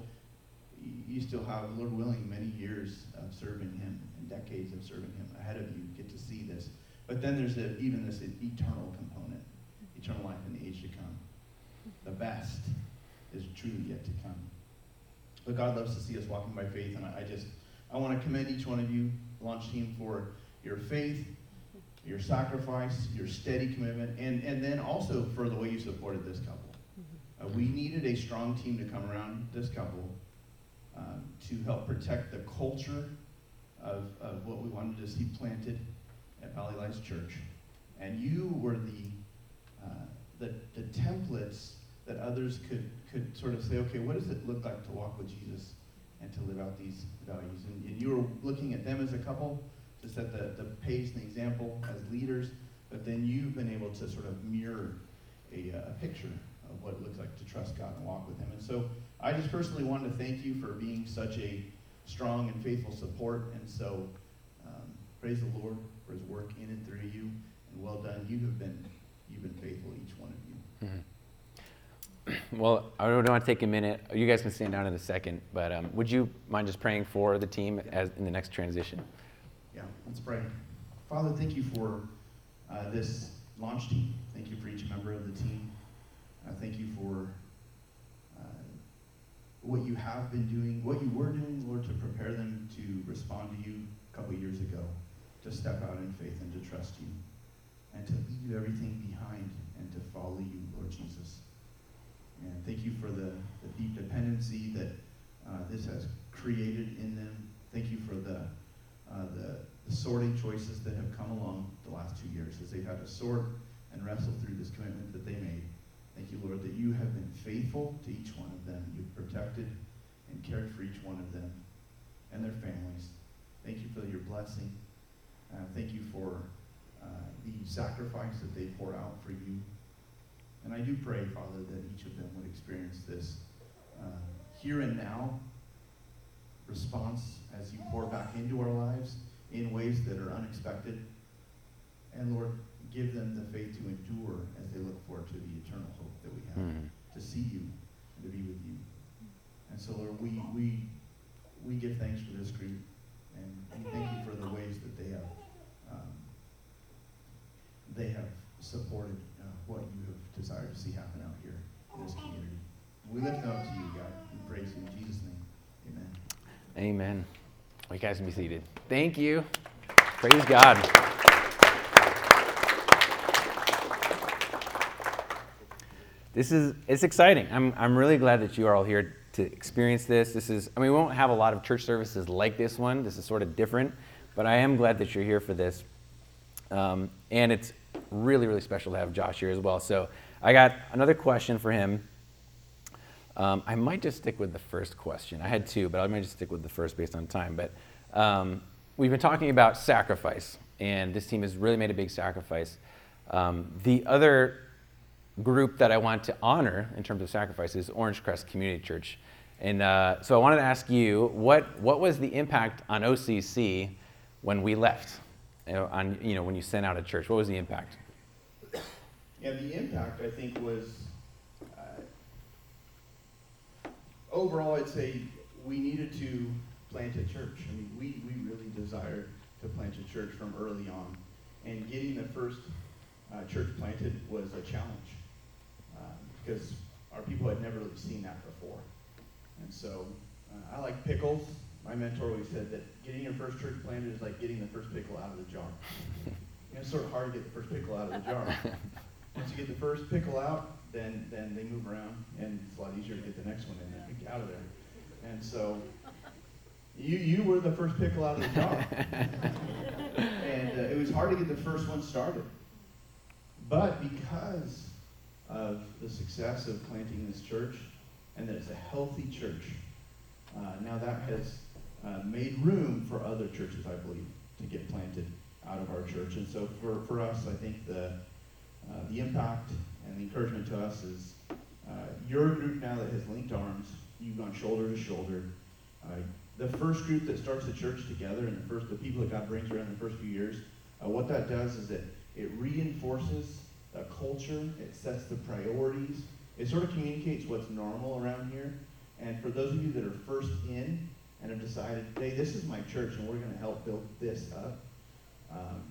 you still have, Lord willing, many years of serving Him and decades of serving Him ahead of you. Get to see this. But then there's even this eternal component, eternal life in the age to come. The best is truly yet to come. But God loves to see us walking by faith, and I, I just I want to commend each one of you, launch team, for your faith, your sacrifice, your steady commitment, and, and then also for the way you supported this couple. Uh, we needed a strong team to come around this couple um, to help protect the culture of, of what we wanted to see planted at Valley Lights Church. And you were the, uh, the, the templates that others could, could sort of say, okay, what does it look like to walk with Jesus and to live out these values? And, and you were looking at them as a couple to set the, the pace and the example as leaders, but then you've been able to sort of mirror a, a picture of what it looks like to trust God and walk with Him. And so I just personally wanted to thank you for being such a strong and faithful support. And so um, praise the Lord for His work in and through you. And well done. You have been you've been faithful, each one of you. Mm-hmm. (clears throat) Well, I don't want to take a minute. You guys can stand down in a second, but um, would you mind just praying for the team as in the next transition? Yeah, let's pray. Father, thank you for uh, this launch team. Thank you for each member of the team. Uh, thank you for uh, what you have been doing, what you were doing, Lord, to prepare them to respond to you a couple years ago, to step out in faith and to trust you, and to leave everything behind and to follow you, Lord Jesus. And thank you for the, the deep dependency that uh, this has created in them. Thank you for the, uh, the, the sorting choices that have come along the last two years as they've had to sort and wrestle through this commitment that they made. Thank you, Lord, that you have been faithful to each one of them. You've protected and cared for each one of them and their families. Thank you for your blessing. Uh, thank you for uh, the sacrifice that they pour out for you and I do pray, Father, that each of them would experience this uh, here and now response as you pour back into our lives in ways that are unexpected. And Lord, give them the faith to endure as they look forward to the eternal hope that we have mm-hmm. to see you and to be with you. And so, Lord, we, we, we give thanks for this group and we thank you for the ways that they have they have supported uh, what you have desired to see happen out here in this community. We lift them up to you, God. We praise you in Jesus' name. Amen. Amen. Well, you guys can be seated. Thank you. Praise God. This is it's exciting. I'm I'm really glad that you are all here to experience this. This is I mean we won't have a lot of church services like this one. This is sort of different, but I am glad that you're here for this. Um, and it's really really special to have Josh here as well. So I got another question for him. Um, I might just stick with the first question. I had two, but I might just stick with the first based on time. But um, we've been talking about sacrifice, and this team has really made a big sacrifice. Um, the other group that I want to honor in terms of sacrifice is Orangecrest Community Church. And uh, so I wanted to ask you, what, what was the impact on OCC when we left? On, you know, when you sent out a church, what was the impact? Yeah, the impact I think was uh, overall. I'd say we needed to plant a church. I mean, we we really desired to plant a church from early on, and getting the first uh, church planted was a challenge um, because our people had never really seen that before. And so uh, I like pickles. My mentor always said that getting your first church planted is like getting the first pickle out of the jar. (laughs) it's sort of hard to get the first pickle out of the jar. Once you get the first pickle out, then then they move around, and it's a lot easier to get the next one in there, out of there. And so, you you were the first pickle out of the jar, (laughs) and uh, it was hard to get the first one started. But because of the success of planting this church, and that it's a healthy church, Uh, now that has uh, made room for other churches, I believe, to get planted out of our church. And so for, for us, I think the, uh, the impact and the encouragement to us is uh, group now that has linked arms. You've gone shoulder to shoulder. Uh, the first group that starts the church together and the first the people that God brings around the first few years, uh, what that does is it, it reinforces a culture, it sets the priorities, it sort of communicates what's normal around here. And for those of you that are first in and have decided, hey, this is my church and we're going to help build this up, um,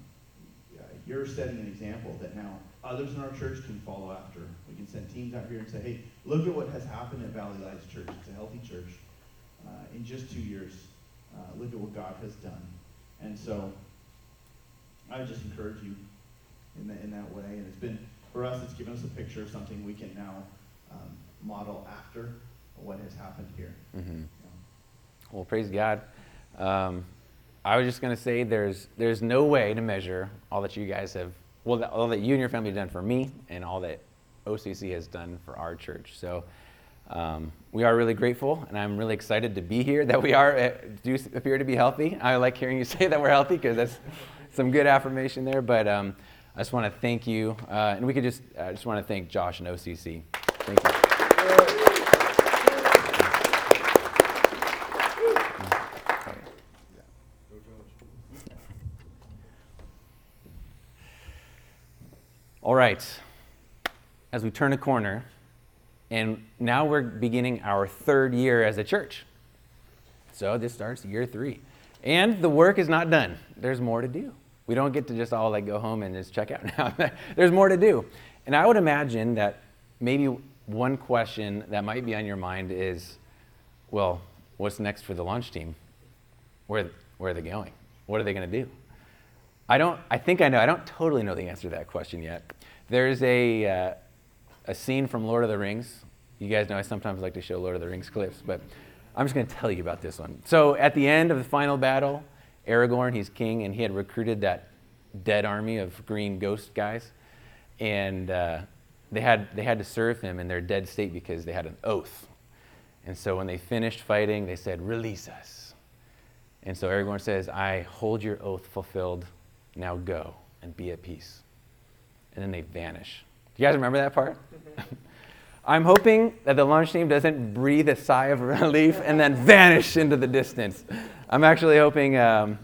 you're setting an example that now others in our church can follow after. We can send teams out here and say, hey, look at what has happened at Valley Lights Church. It's a healthy church. Uh, in just two years, uh, look at what God has done. And so I would just encourage you in, the, in that way. And it's been, for us, it's given us a picture of something we can now um, model after what has happened here. Mm-hmm. Well, praise God. Um, I was just going to say there's, there's no way to measure all that you guys have, well, all that you and your family have done for me and all that OCC has done for our church. So um, we are really grateful, and I'm really excited to be here, that we are, uh, do appear to be healthy. I like hearing you (laughs) say that we're healthy because that's some good affirmation there. But um, I just want to thank you. Uh, and we could just, I just want to thank Josh and OCC. Thank you. Right, as we turn a corner, and now we're beginning our third year as a church. So this starts year three. And the work is not done. There's more to do. We don't get to just all like go home and just check out now. (laughs) There's more to do. And I would imagine that maybe one question that might be on your mind is, well, what's next for the launch team? Where, where are they going? What are they going to do? I don't, I think I know, I don't totally know the answer to that question yet. There's a, uh, a scene from Lord of the Rings. You guys know I sometimes like to show Lord of the Rings clips, but I'm just going to tell you about this one. So at the end of the final battle, Aragorn, he's king, and he had recruited that dead army of green ghost guys, and uh, they had they had to serve him in their dead state because they had an oath. And so when they finished fighting, they said, "Release us." And so Aragorn says, "I hold your oath fulfilled. Now go and be at peace." And then they vanish. Do you guys remember that part? (laughs) I'm hoping that the launch team doesn't breathe a sigh of relief and then vanish into the distance. I'm actually hoping um,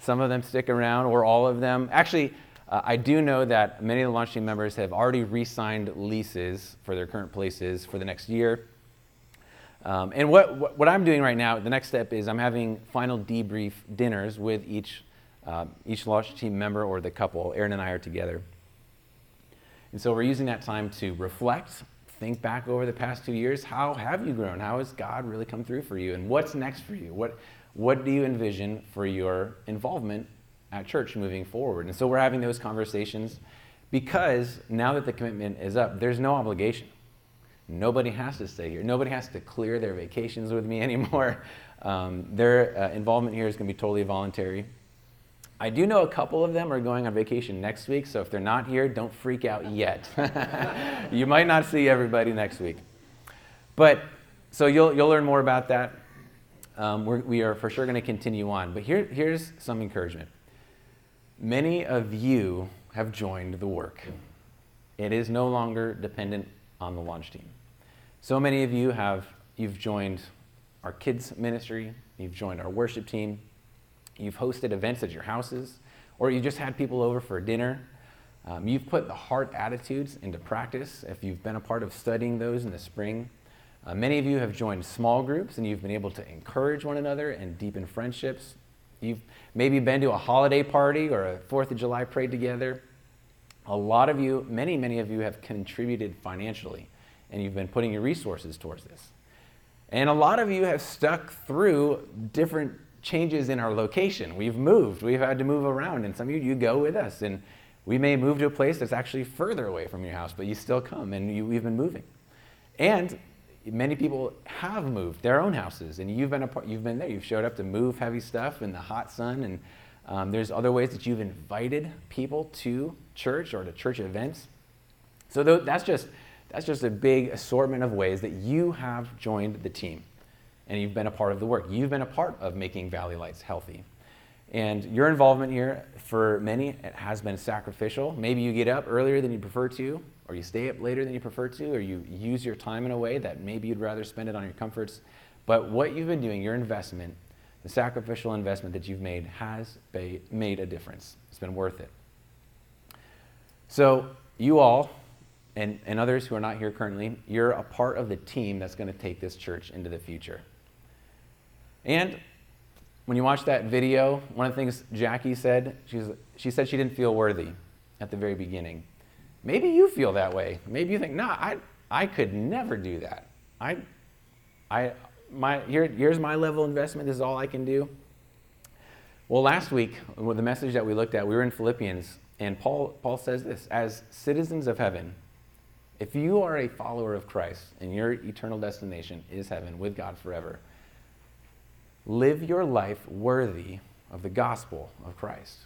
some of them stick around or all of them. Actually, uh, I do know that many of the launch team members have already re signed leases for their current places for the next year. Um, and what, what, what, I'm doing right now, the next step is I'm having final debrief dinners with each, uh, each launch team member or the couple. Erin and I are together. And so we're using that time to reflect think back over the past two years. How have you grown? How has God really come through for you? And what's next for you? What, what do you envision for your involvement at church moving forward? And so we're having those conversations because now that the commitment is up, there's no obligation. Nobody has to stay here. Nobody has to clear their vacations with me (laughs) anymore. Um, their uh, involvement here is going to be totally voluntary. I do know a couple of them are going on vacation next week, so if they're not here, don't freak out yet. (laughs) you might not see everybody next week. But so you'll, you'll learn more about that. Um, we're, we are for sure going to continue on. But here, here's some encouragement. Many of you have joined the work. It is no longer dependent on the launch team. So many of you have you've joined our kids ministry, you've joined our worship team, You've hosted events at your houses, or you just had people over for dinner. Um, you've put the heart attitudes into practice if you've been a part of studying those in the spring. Uh, many of you have joined small groups and you've been able to encourage one another and deepen friendships. You've maybe been to a holiday party or a Fourth of July parade together. A lot of you, many, many of you have contributed financially and you've been putting your resources towards this. And a lot of you have stuck through different changes in our location. We've moved, we've had to move around, and some of you, you go with us. And we may move to a place that's actually further away from your house, but you still come, and you, we've been moving. And many people have moved their own houses, and you've been, a you've been there. You've showed up to move heavy stuff in the hot sun, and um, there's other ways that you've invited people to church or to church events. So that's just, that's just a big assortment of ways that you have joined the team. And you've been a part of the work. You've been a part of making Valley Lights healthy. And your involvement here, for many, it has been sacrificial. Maybe you get up earlier than you prefer to, or you stay up later than you prefer to, or you use your time in a way that maybe you'd rather spend it on your comforts. But what you've been doing, your investment, the sacrificial investment that you've made, has made a difference. It's been worth it. So, you all, and, and others who are not here currently, you're a part of the team that's going to take this church into the future. And when you watch that video, one of the things Jackie said, she, she said she didn't feel worthy at the very beginning. Maybe you feel that way. Maybe you think, nah, I, I could never do that. I, I, my, here, here's my level of investment. This is all I can do. Well, last week, with the message that we looked at, we were in Philippians, and Paul, Paul says this As citizens of heaven, if you are a follower of Christ and your eternal destination is heaven with God forever, live your life worthy of the gospel of Christ.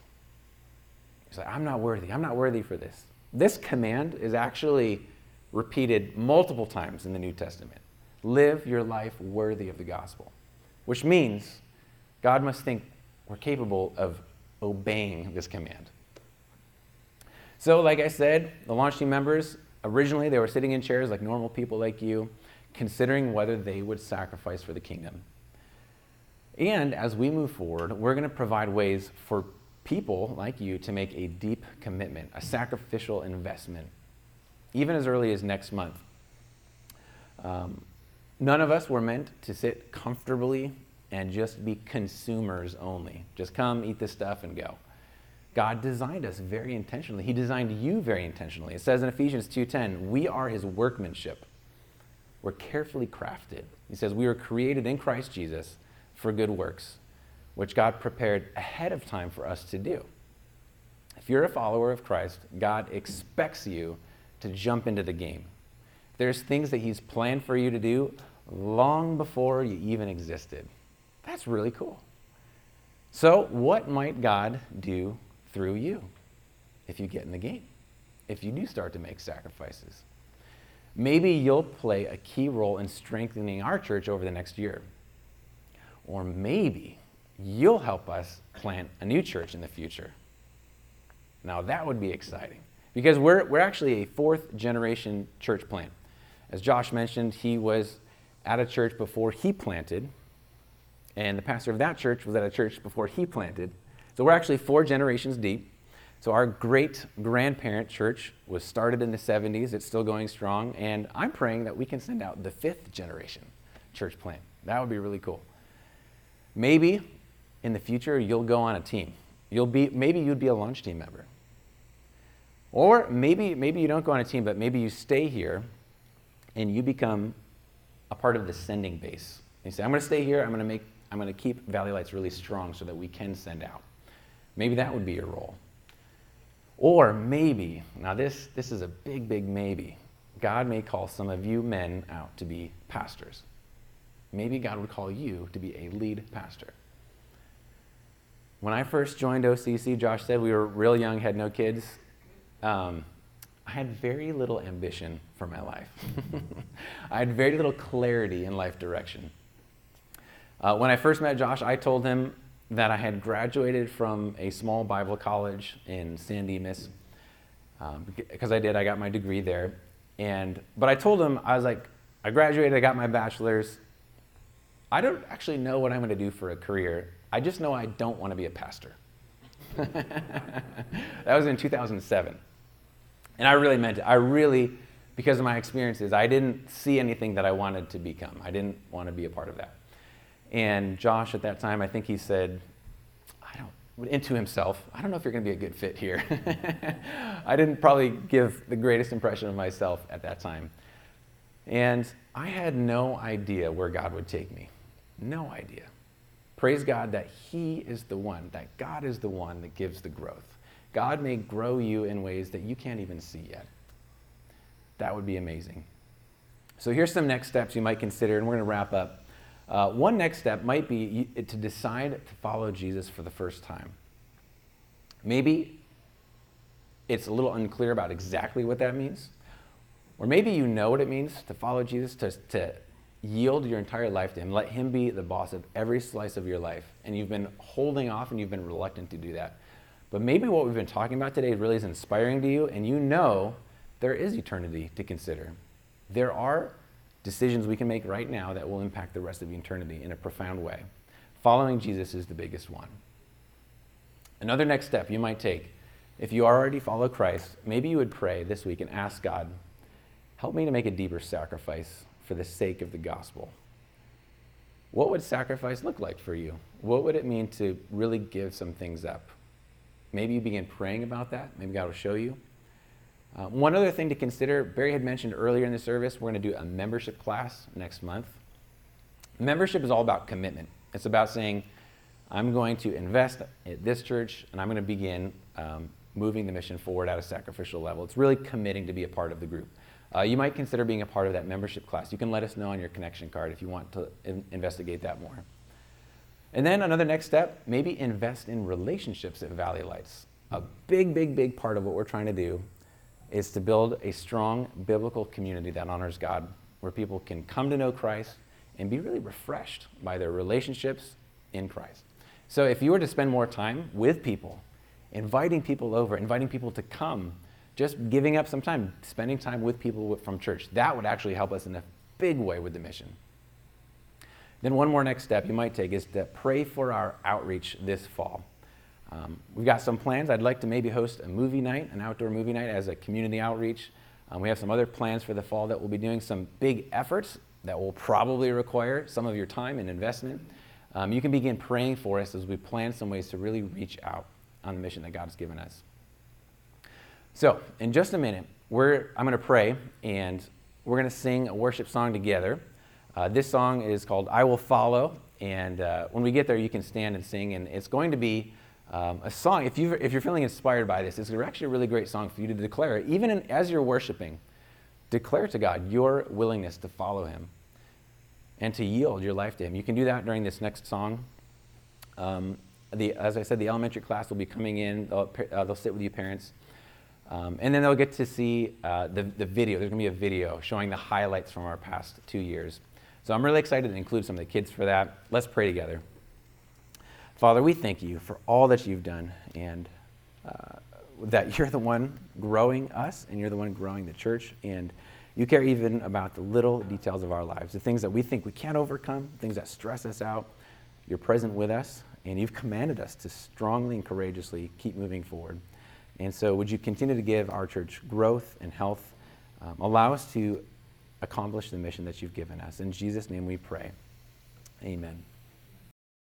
He's like, I'm not worthy. I'm not worthy for this. This command is actually repeated multiple times in the New Testament. Live your life worthy of the gospel, which means God must think we're capable of obeying this command. So, like I said, the launch team members, originally they were sitting in chairs like normal people like you, considering whether they would sacrifice for the kingdom. And as we move forward, we're going to provide ways for people like you to make a deep commitment, a sacrificial investment, even as early as next month. Um, none of us were meant to sit comfortably and just be consumers only. Just come, eat this stuff, and go. God designed us very intentionally. He designed you very intentionally. It says in Ephesians 2:10, "We are his workmanship. We're carefully crafted." He says, "We were created in Christ Jesus for good works, which God prepared ahead of time for us to do. If you're a follower of Christ, God expects you to jump into the game. There's things that He's planned for you to do long before you even existed. That's really cool. So, what might God do through you if you get in the game? If you do start to make sacrifices? Maybe you'll play a key role in strengthening our church over the next year. Or maybe you'll help us plant a new church in the future. Now, that would be exciting because we're, we're actually a fourth generation church plant. As Josh mentioned, he was at a church before he planted, and the pastor of that church was at a church before he planted. So we're actually four generations deep. So our great grandparent church was started in the 70s. It's still going strong. And I'm praying that we can send out the fifth generation church plant. That would be really cool. Maybe in the future you'll go on a team. You'll be maybe you'd be a launch team member. Or maybe maybe you don't go on a team, but maybe you stay here and you become a part of the sending base. You say, I'm going to stay here. I'm going to make I'm going to keep Valley Lights really strong so that we can send out. Maybe that would be your role. Or maybe, now this, this is a big, big maybe. God may call some of you men out to be pastors maybe God would call you to be a lead pastor. When I first joined OCC, Josh said we were real young, had no kids. Um, I had very little ambition for my life. (laughs) I had very little clarity in life direction. Uh, when I first met Josh, I told him that I had graduated from a small Bible college in San Dimas, um, because I did. I got my degree there, and but I told him I was like, I graduated, I got my bachelor's, I don't actually know what I'm going to do for a career. I just know I don't want to be a pastor. (laughs) that was in 2007. And I really meant it. I really, because of my experiences, I didn't see anything that I wanted to become. I didn't want to be a part of that. And Josh, at that time, I think he said, I don't, into himself, I don't know if you're going to be a good fit here. (laughs) I didn't probably give the greatest impression of myself at that time. And I had no idea where God would take me. No idea. Praise God that He is the one, that God is the one that gives the growth. God may grow you in ways that you can't even see yet. That would be amazing. So here's some next steps you might consider, and we're going to wrap up. Uh, one next step might be to decide to follow Jesus for the first time. Maybe it's a little unclear about exactly what that means. Or maybe you know what it means to follow Jesus, to, to yield your entire life to Him. Let Him be the boss of every slice of your life. And you've been holding off and you've been reluctant to do that. But maybe what we've been talking about today really is inspiring to you, and you know there is eternity to consider. There are decisions we can make right now that will impact the rest of eternity in a profound way. Following Jesus is the biggest one. Another next step you might take, if you already follow Christ, maybe you would pray this week and ask God, help me to make a deeper sacrifice for the sake of the gospel. What would sacrifice look like for you? What would it mean to really give some things up? Maybe you begin praying about that. Maybe God will show you. Uh, one other thing to consider Barry had mentioned earlier in the service, we're going to do a membership class next month. Membership is all about commitment. It's about saying, I'm going to invest at this church and I'm going to begin um, moving the mission forward at a sacrificial level. It's really committing to be a part of the group. Uh, you might consider being a part of that membership class. You can let us know on your connection card if you want to in- investigate that more. And then another next step, maybe invest in relationships at Valley Lights. A big, big, big part of what we're trying to do is to build a strong biblical community that honors God, where people can come to know Christ and be really refreshed by their relationships in Christ. So if you were to spend more time with people, inviting people over, inviting people to come, just giving up some time, spending time with people from church, that would actually help us in a big way with the mission. Then, one more next step you might take is to pray for our outreach this fall. Um, we've got some plans. I'd like to maybe host a movie night, an outdoor movie night, as a community outreach. Um, we have some other plans for the fall that we'll be doing some big efforts that will probably require some of your time and investment. Um, you can begin praying for us as we plan some ways to really reach out on the mission that God's given us. So, in just a minute, we're, I'm going to pray and we're going to sing a worship song together. Uh, this song is called I Will Follow. And uh, when we get there, you can stand and sing. And it's going to be um, a song. If, you if you're feeling inspired by this, it's actually a really great song for you to declare, even in, as you're worshiping, declare to God your willingness to follow Him and to yield your life to Him. You can do that during this next song. Um, the, as I said, the elementary class will be coming in. They'll, uh, they'll sit with you, parents. Um, and then they'll get to see uh, the, the video. There's going to be a video showing the highlights from our past two years. So I'm really excited to include some of the kids for that. Let's pray together. Father, we thank you for all that you've done and uh, that you're the one growing us and you're the one growing the church. And you care even about the little details of our lives, the things that we think we can't overcome, things that stress us out. You're present with us, and you've commanded us to strongly and courageously keep moving forward. And so, would you continue to give our church growth and health? Um, allow us to accomplish the mission that you've given us. In Jesus' name we pray. Amen.